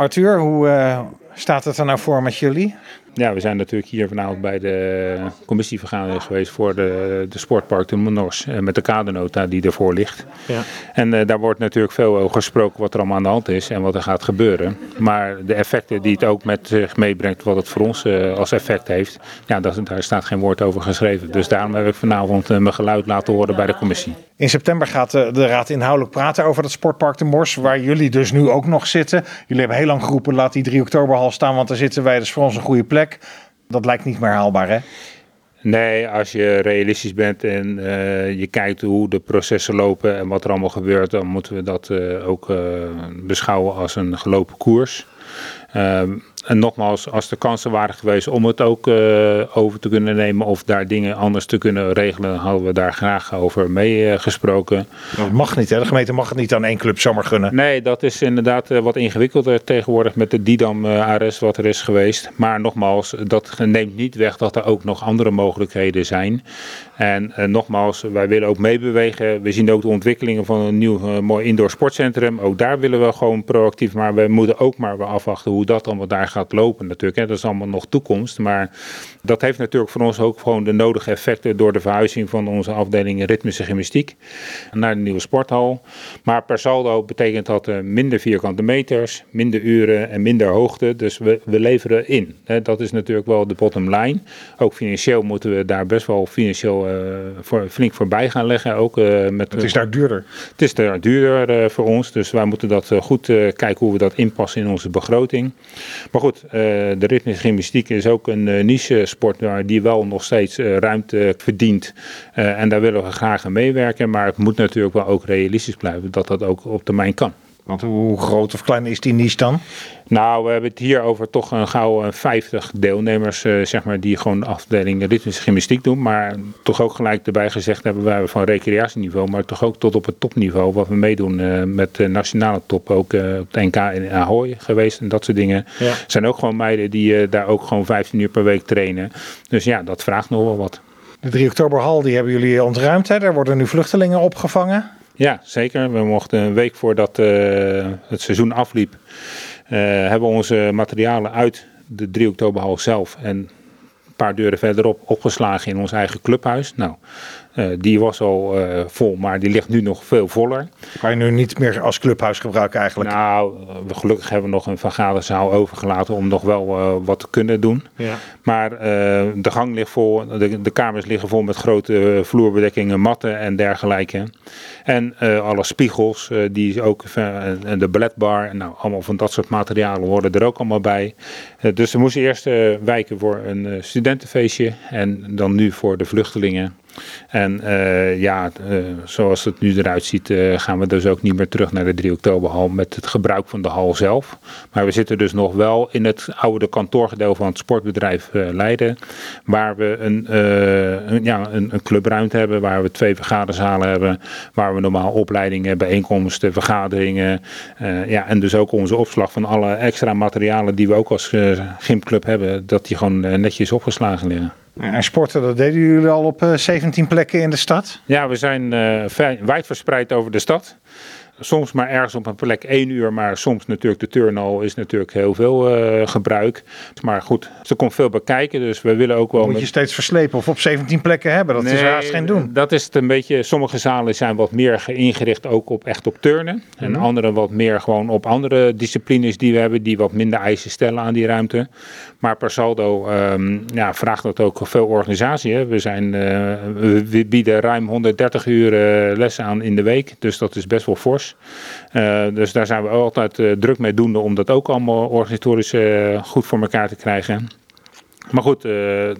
Arthur, hoe uh, staat het er nou voor met jullie? Ja, we zijn natuurlijk hier vanavond bij de commissievergadering geweest voor de, de sportpark de Monors. Eh, met de kadernota die ervoor ligt. Ja. En uh, daar wordt natuurlijk veel over gesproken wat er allemaal aan de hand is en wat er gaat gebeuren. Maar de effecten die het ook met zich meebrengt, wat het voor ons uh, als effect heeft, ja, dat, daar staat geen woord over geschreven. Dus daarom heb ik vanavond mijn geluid laten horen bij de commissie. In september gaat de, de Raad inhoudelijk praten over het sportpark de Mors, waar jullie dus nu ook nog zitten. Jullie hebben heel lang geroepen, laat die 3 oktoberhal staan, want daar zitten wij, dus voor ons een goede plek. Dat lijkt niet meer haalbaar, hè? Nee, als je realistisch bent en uh, je kijkt hoe de processen lopen en wat er allemaal gebeurt, dan moeten we dat uh, ook uh, beschouwen als een gelopen koers. En nogmaals, als er kansen waren geweest om het ook uh, over te kunnen nemen of daar dingen anders te kunnen regelen, hadden we daar graag over meegesproken. Uh, dat mag niet, hè? De gemeente mag het niet aan één club zomaar gunnen. Nee, dat is inderdaad uh, wat ingewikkelder tegenwoordig met de Didam-arrest wat er is geweest. Maar nogmaals, dat neemt niet weg dat er ook nog andere mogelijkheden zijn. En nogmaals, wij willen ook meebewegen. We zien ook de ontwikkelingen van een nieuw mooi indoor sportcentrum. Ook daar willen we gewoon proactief, maar we moeten ook maar afwachten hoe dat allemaal daar gaat lopen natuurlijk. Hè. Dat is allemaal nog toekomst. Maar dat heeft natuurlijk voor ons ook gewoon de nodige effecten door de verhuizing van onze afdeling ritmische gymnastiek naar de nieuwe sporthal. Maar per saldo betekent dat minder vierkante meters, minder uren en minder hoogte. Dus we, we leveren in. Hè. Dat is natuurlijk wel de bottom line. Ook financieel moeten we daar best wel financieel uh, voor, flink voorbij gaan leggen. Ook, uh, met, het is daar duurder. Het is daar duurder voor ons. Dus wij moeten dat goed kijken hoe we dat inpassen in onze begroting. Maar goed, uh, de ritmische gymnastiek is ook een uh, niche sport die wel nog steeds uh, ruimte verdient. en daar willen we graag aan meewerken. Maar het moet natuurlijk wel ook realistisch blijven dat dat ook op termijn kan. Want hoe groot of klein is die niche dan? Nou, we hebben het hier over toch een gauw 50 deelnemers, uh, zeg maar, die gewoon de afdeling ritmische gymnastiek doen. Maar toch ook gelijk erbij gezegd hebben wij van recreatieniveau, maar toch ook tot op het topniveau, wat we meedoen uh, met de nationale top, ook uh, op de NK in Ahoy geweest en dat soort dingen. Ja. zijn ook gewoon meiden die daar ook gewoon 15 uur per week trainen. Dus ja, dat vraagt nog wel wat. De 3 oktoberhal, die hebben jullie ontruimd, hè? Daar worden nu vluchtelingen opgevangen. Ja, zeker. We mochten een week voordat uh, het seizoen afliep, uh, hebben we onze materialen uit de 3 oktoberhal zelf en een paar deuren verderop opgeslagen in ons eigen clubhuis. Nou, die was al uh, vol, maar die ligt nu nog veel voller. Kan je nu niet meer als clubhuis gebruiken eigenlijk? Nou, we gelukkig hebben we nog een vergaderzaal overgelaten om nog wel wat te kunnen doen. Ja. Maar de gang ligt vol, de, de, kamers liggen vol met grote vloerbedekkingen, matten en dergelijke. En alle spiegels, die ook, en de balletbar, nou, allemaal van dat soort materialen horen er ook allemaal bij. dus we moesten eerst wijken voor een studentenfeestje en dan nu voor de vluchtelingen. En uh, ja, uh, zoals het nu eruit ziet, uh, gaan we dus ook niet meer terug naar de 3 oktoberhal met het gebruik van de hal zelf. Maar we zitten dus nog wel in het oude kantoorgedeelte van het sportbedrijf Leiden, waar we een, een, ja, een, een, clubruimte hebben, waar we twee vergaderzalen hebben, waar we normaal opleidingen, bijeenkomsten, vergaderingen, ja, en dus ook onze opslag van alle extra materialen die we ook als gymclub hebben, dat die gewoon netjes opgeslagen liggen. En sporten, dat deden jullie al op 17 plekken in de stad? Ja, we zijn uh, wijd verspreid over de stad. Soms maar ergens op een plek één uur, maar soms natuurlijk de turnal is natuurlijk heel veel uh, gebruik. Maar goed, er komt veel bij kijken, dus we willen ook wel... Moet je steeds verslepen of op 17 plekken hebben, dat nee, is haast geen doen. Dat is het een beetje, sommige zalen zijn wat meer ingericht ook op echt op turnen. En mm. andere wat meer gewoon op andere disciplines die we hebben, die wat minder eisen stellen aan die ruimte. Maar per saldo um, ja, vraagt dat ook veel organisatie. Hè. We, zijn, uh, we bieden ruim 130 uur uh, les aan in de week, dus dat is best wel fors. Uh, dus daar zijn we altijd uh, druk mee doende om dat ook allemaal organisatorisch uh, goed voor elkaar te krijgen. Maar goed,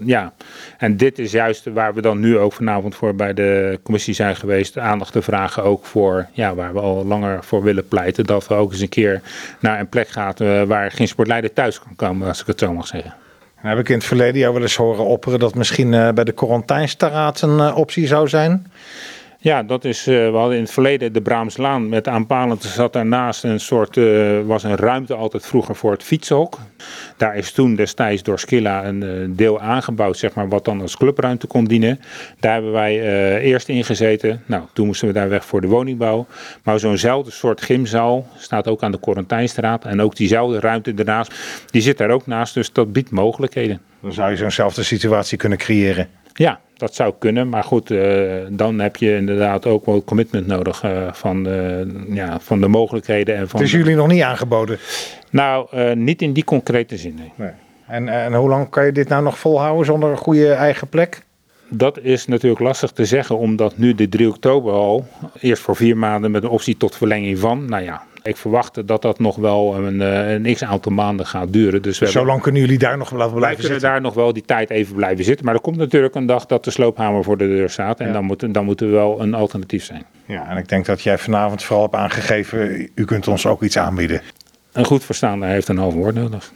ja. En dit is juist waar we dan nu ook vanavond voor bij de commissie zijn geweest. Aandacht te vragen ook voor, ja, waar we al langer voor willen pleiten. Dat we ook eens een keer naar een plek gaan waar geen sportleider thuis kan komen, als ik het zo mag zeggen. Dan heb ik in het verleden jou wel eens horen opperen dat misschien bij de Quarantijnstaraat een optie zou zijn. Ja, dat is, uh, we hadden in het verleden de Braamslaan met aanpalend. Zat daarnaast een soort, uh, was een ruimte altijd vroeger voor het fietsenhok. Daar is toen destijds door Skilla een uh, deel aangebouwd, zeg maar, wat dan als clubruimte kon dienen. Daar hebben wij eerst in gezeten. Nou, toen moesten we daar weg voor de woningbouw. Maar zo'nzelfde soort gymzaal staat ook aan de Korentijnstraat. En ook diezelfde ruimte ernaast, die zit daar ook naast. Dus dat biedt mogelijkheden. Dan zou je zo'nzelfde situatie kunnen creëren. Ja, dat zou kunnen. Maar goed, uh, dan heb je inderdaad ook wel commitment nodig uh, van, uh, ja, van de mogelijkheden. En van het is jullie nog niet aangeboden? Nou, niet in die concrete zin. Nee. nee. En, en hoe lang kan je dit nou nog volhouden zonder een goede eigen plek? Dat is natuurlijk lastig te zeggen, omdat nu de 3 oktober al, eerst voor vier maanden met een optie tot verlenging van, nou ja, ik verwacht dat dat nog wel een, eh, een x aantal maanden gaat duren. Dus Zo lang kunnen jullie daar nog blijven wij zitten? daar nog wel die tijd even blijven zitten. Maar er komt natuurlijk een dag dat de sloophamer voor de deur staat. En ja. dan, moet, dan moet er wel een alternatief zijn. Ja, en ik denk dat jij vanavond vooral hebt aangegeven, u kunt ons ook iets aanbieden. Een goed verstaander heeft een half woord nodig.